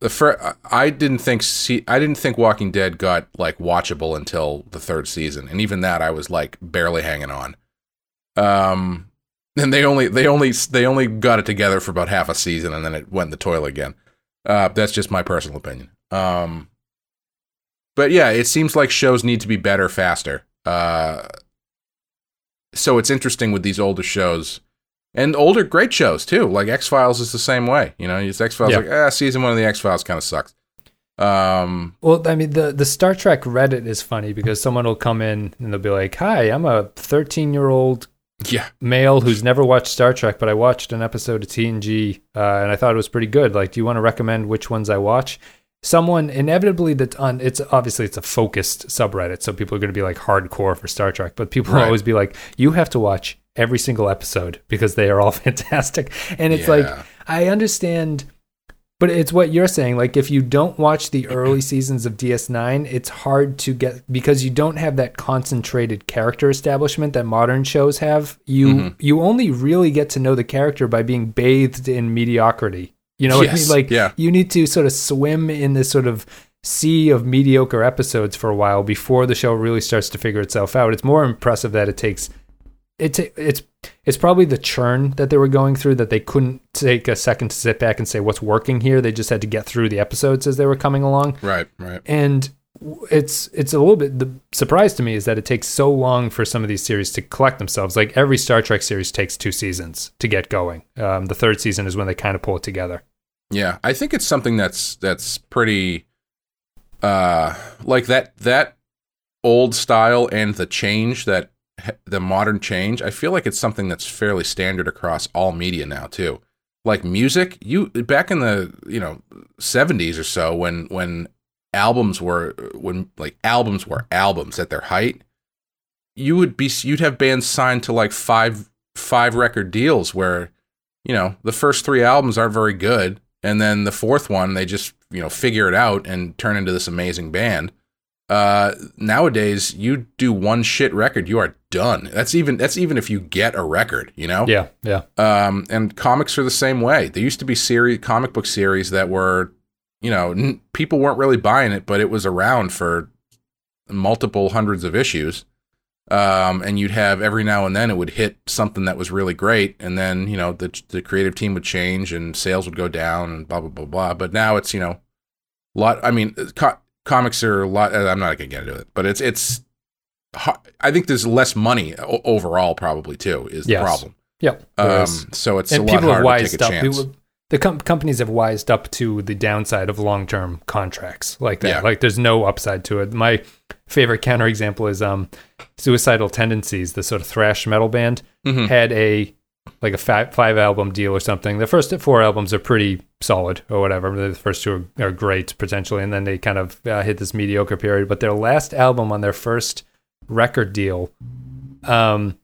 the fir- I didn't think se- I didn't think Walking Dead got like watchable until the third season, and even that I was like barely hanging on. Um, and they only they only they only got it together for about half a season, and then it went in the toilet again. Uh, that's just my personal opinion. Um, but yeah, it seems like shows need to be better faster. Uh, so it's interesting with these older shows and older great shows too. Like X Files is the same way. You know, it's X Files Yeah. like ah, season one of the X Files kind of sucks. Um, Well, I mean, the the Star Trek Reddit is funny because someone will come in and they'll be like, "Hi, I'm a 13 year old yeah, male who's never watched Star Trek, but I watched an episode of TNG uh, and I thought it was pretty good. Like, do you want to recommend which ones I watch?" Someone inevitably that's on it's obviously it's a focused subreddit, so people are going to be like hardcore for Star Trek, but people will Right. always be like, "You have to watch every single episode because they are all fantastic." And it's like I understand but it's what you're saying. Like, if you don't watch the early seasons of DS9, it's hard to get because you don't have that concentrated character establishment that modern shows have. You Mm-hmm. you only really get to know the character by being bathed in mediocrity. You know what I Yes, mean? Like, yeah. you need to sort of swim in this sort of sea of mediocre episodes for a while before the show really starts to figure itself out. It's more impressive that it takes it's it's it's probably the churn that they were going through that they couldn't take a second to sit back and say what's working here. They just had to get through the episodes as they were coming along. right, right. And it's it's a little bit the surprise to me is that it takes so long for some of these series to collect themselves. Like every Star Trek series takes two seasons to get going. Um, the third season is when they kind of pull it together. Yeah, I think it's something that's that's pretty uh like that that old style and the change that the modern change. I feel like it's something that's fairly standard across all media now too. Like music, you back in the, you know, 70s or so when when albums were when like albums were albums at their height, you would be you'd have bands signed to like five five record deals where you know the first three albums aren't very good and then the fourth one they just you know figure it out and turn into this amazing band uh nowadays you do one shit record you are done that's even that's even if you get a record you know Yeah, yeah. um and comics are the same way there used to be series comic book series that were you know n- people weren't really buying it but it was around for multiple hundreds of issues um, and you'd have every now and then it would hit something that was really great, and then you know the the creative team would change and sales would go down and blah blah blah blah. But now it's you know, lot. I mean, co- comics are a lot. I'm not gonna get into it, but it's it's. I think there's less money overall, probably too, is Yes. the problem. Yep. Um, so it's and a lot people have wised up. People- the com- companies have wised up to the downside of long-term contracts like that. Yeah. Like there's no upside to it. My favorite counterexample is um, Suicidal Tendencies, the sort of thrash metal band, Mhm. had a like a five, five album deal or something. The first four albums are pretty solid or whatever. The first two are, are great potentially, and then they kind of uh, hit this mediocre period. But their last album on their first record deal, um,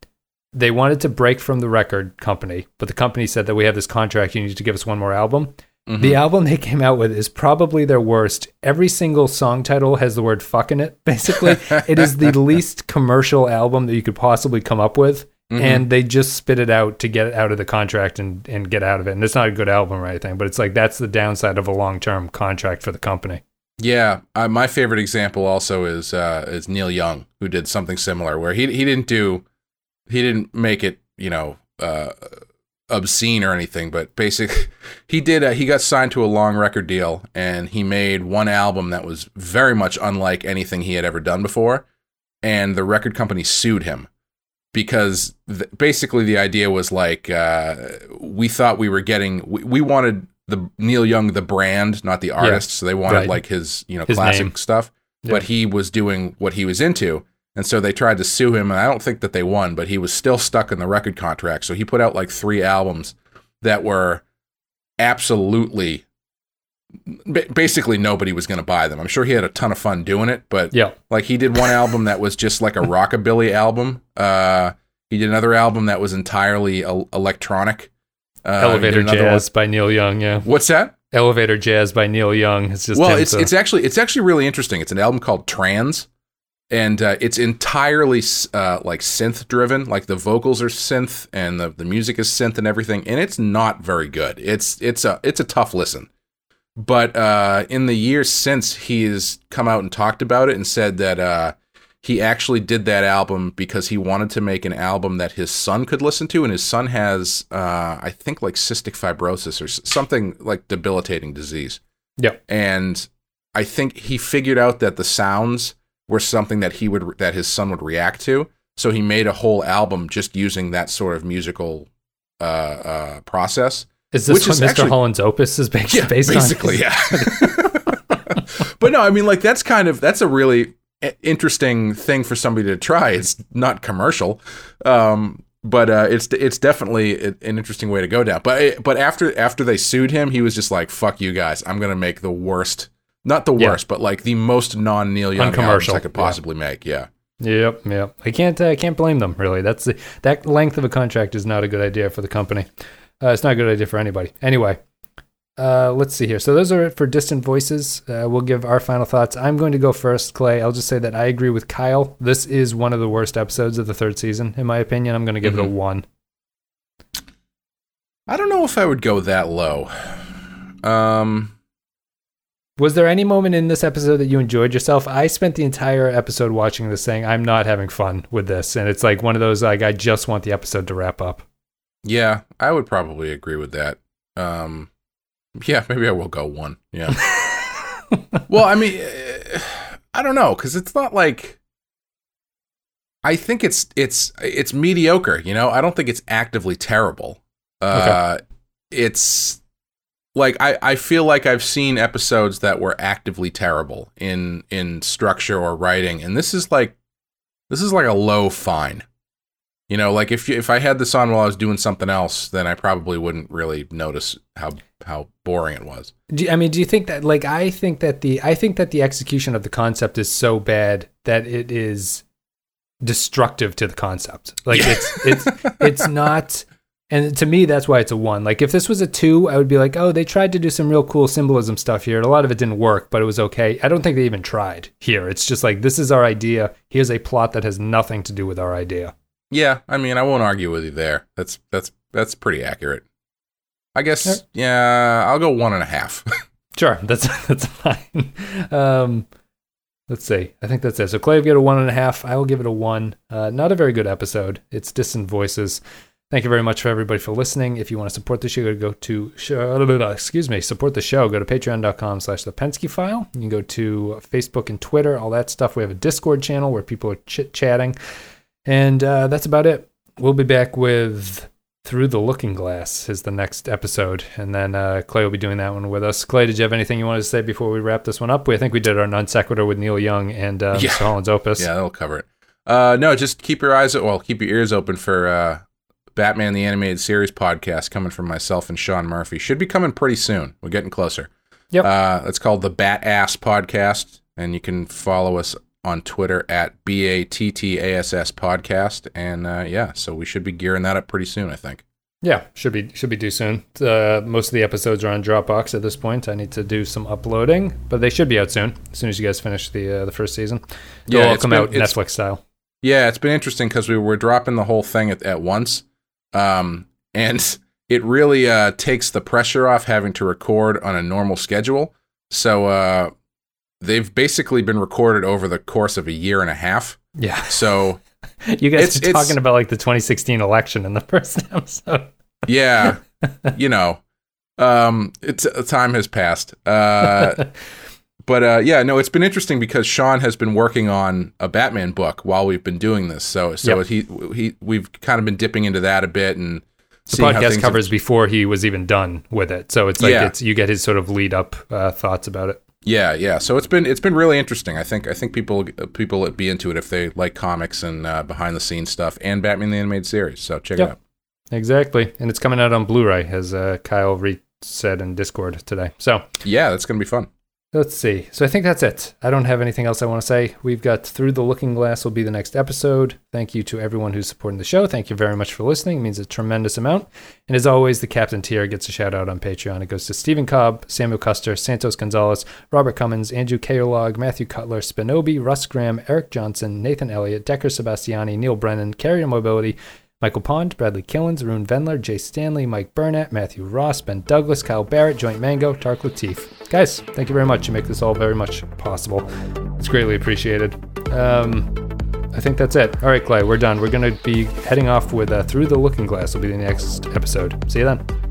they wanted to break from the record company, but the company said that we have this contract. You need to give us one more album. The album they came out with is probably their worst. Every single song title has the word fuck in it, basically. it is the least commercial album that you could possibly come up with. And they just spit it out to get it out of the contract and, and get out of it. And it's not a good album or anything, but it's like that's the downside of a long term contract for the company. Yeah, uh, my favorite example also is uh, is Neil Young, who did something similar, where he he didn't do, he didn't make it, you know, uh, obscene or anything, but basic, he did. Uh, he got signed to a long record deal, and he made one album that was very much unlike anything he had ever done before, and the record company sued him because th- basically the idea was like uh, we thought we were getting we, we wanted the Neil Young the brand, not the artist. So they wanted Right. like his you know His classic name. stuff, Yeah. but he was doing what he was into. And so they tried to sue him, and I don't think that they won, but he was still stuck in the record contract. So he put out like three albums that were absolutely basically nobody was going to buy them. I'm sure he had a ton of fun doing it, but Yeah. like he did one album that was just like a rockabilly album. Uh, he did another album that was entirely el- electronic. Uh, Elevator Jazz by Neil Young. Yeah. What's that? Elevator Jazz by Neil Young. It's just well, it's so- it's actually it's actually really interesting. It's an album called Trans, and uh, it's entirely uh, like synth driven. Like the vocals are synth and the, the music is synth and everything, and it's not very good. It's it's a it's a tough listen. But uh, in the years since, he's come out and talked about it and said that uh, he actually did that album because he wanted to make an album that his son could listen to, and his son has, uh, I think, like cystic fibrosis or something like debilitating disease. Yeah. And I think he figured out that the sounds were something that he would that his son would react to. So he made a whole album just using that sort of musical uh, uh, process. Is this what is Mr. actually- Holland's opus is based, yeah, based basically, on? yeah. but no, I mean, like that's kind of that's a really interesting thing for somebody to try. It's not commercial, um, but uh, it's it's definitely an interesting way to go down. But but after after they sued him, he was just like, "Fuck you guys! I'm gonna make the worst, not the Yeah. worst, but like the most non Neil Young albums Uncommercial, I could yeah. possibly make." Yeah. Yep, yep. I can't, uh, I can't blame them. Really, that's the, that length of a contract is not a good idea for the company. Uh, it's not a good idea for anybody. Anyway, uh, let's see here. So those are it for distant voices. Uh, we'll give our final thoughts. I'm going to go first, Clay. I'll just say that I agree with Kyle. This is one of the worst episodes of the third season, in my opinion. I'm going to give it a Mhm. one. I don't know if I would go that low. Um, Was there any moment in this episode that you enjoyed yourself? I spent the entire episode watching this saying I'm not having fun with this, and it's like one of those like I just want the episode to wrap up. Yeah, I would probably agree with that. Um, yeah, maybe I will go one. Yeah. well, I mean, uh, I don't know because it's not like. I think it's it's it's mediocre. You know, I don't think it's actively terrible. Uh, It's like I I feel like I've seen episodes that were actively terrible in in structure or writing, and this is like this is like a low fine. You know, like if if I had this on while I was doing something else, then I probably wouldn't really notice how how boring it was. Do, I mean, do you think that like I think that the I think that the execution of the concept is so bad that it is destructive to the concept. Like it's it's it's not and to me that's why it's a 1. Like if this was a 2, I would be like, "Oh, they tried to do some real cool symbolism stuff here. A lot of it didn't work, but it was okay." I don't think they even tried here. It's just like this is our idea. Here's a plot that has nothing to do with our idea. Yeah, I mean, I won't argue with you there. That's that's that's pretty accurate. I guess. Yeah, I'll go one and a half. Sure, that's that's fine. Um, let's see. I think that's it. So Clay get a one and a half. I will give it a one. Uh, not a very good episode. It's distant voices. Thank you very much for everybody for listening. If you want to support the show, go to show, excuse me, support the show. Go to patreon.com slash the Pensky file. You can go to Facebook and Twitter, all that stuff. We have a Discord channel where people are chit chatting. And uh, that's about it. We'll be back with Through the Looking Glass is the next episode. And then uh, Clay will be doing that one with us. Clay, did you have anything you wanted to say before we wrap this one up? We, I think we did our non sequitur with Neil Young and uh, Yeah. Mr. Holland's Opus. yeah, that'll cover it. Uh, no, just keep your eyes well, keep your ears open for uh, Batman the Animated Series podcast coming from myself and Sean Murphy. Should be coming pretty soon. We're getting closer. Yep. Uh, it's called the Bat Ass Podcast, and you can follow us on Twitter at B A T T A S S Podcast. And uh, yeah, so we should be gearing that up pretty soon, I think. Yeah, should be should be due soon. Uh, most of the episodes are on Dropbox at this point. I need to do some uploading, but they should be out soon. As soon as you guys finish the uh, the first season, they'll Yeah, all it's come been- out Netflix style. Yeah, it's been interesting because we were dropping the whole thing at, at once. Um, and it really uh, takes the pressure off having to record on a normal schedule. So uh, they've basically been recorded over the course of a year and a half. Yeah, So you guys It's- are it's- talking about like the 2016 election in the first episode. yeah, you know, um, it's uh, time has passed. Uh, but uh, yeah, no, it's been interesting because Sean has been working on a Batman book while we've been doing this. So so Yep. he he we've kind of been dipping into that a bit and The podcast covers before he was even done with it, so it's like Yeah. it's you get his sort of lead up uh, thoughts about it. Yeah, yeah. So it's been it's been really interesting. I think I think people people would be into it if they like comics and uh, behind the scenes stuff and Batman the animated series. So check Yep. it out. Exactly, and it's coming out on Blu-ray, as uh, Kyle Reed said in Discord today. So Yeah, that's gonna be fun. Let's see. So I think that's it. I don't have anything else I want to say. We've got Through the Looking Glass will be the next episode. Thank you to everyone who's supporting the show. Thank you very much for listening. It means a tremendous amount. And as always, the captain tier gets a shout out on Patreon. It goes to Stephen Cobb, Samuel Custer, Santos Gonzalez, Robert Cummins, Andrew Kaolog, Matthew Cutler, Spinobi, Russ Graham, Eric Johnson, Nathan Elliott, Decker Sebastiani, Neil Brennan, Carrier Mobility, Michael Pond, Bradley Killens, Rune Vendler, Jay Stanley, Mike Burnett, Matthew Ross, Ben Douglas, Kyle Barrett, Joint Mango, Tark Latif. Guys, thank you very much. You make this all very much possible. It's greatly appreciated. Um, I think that's it. All right, Clay, we're done. We're going to be heading off with uh, Through the Looking Glass will be the next episode. See you then.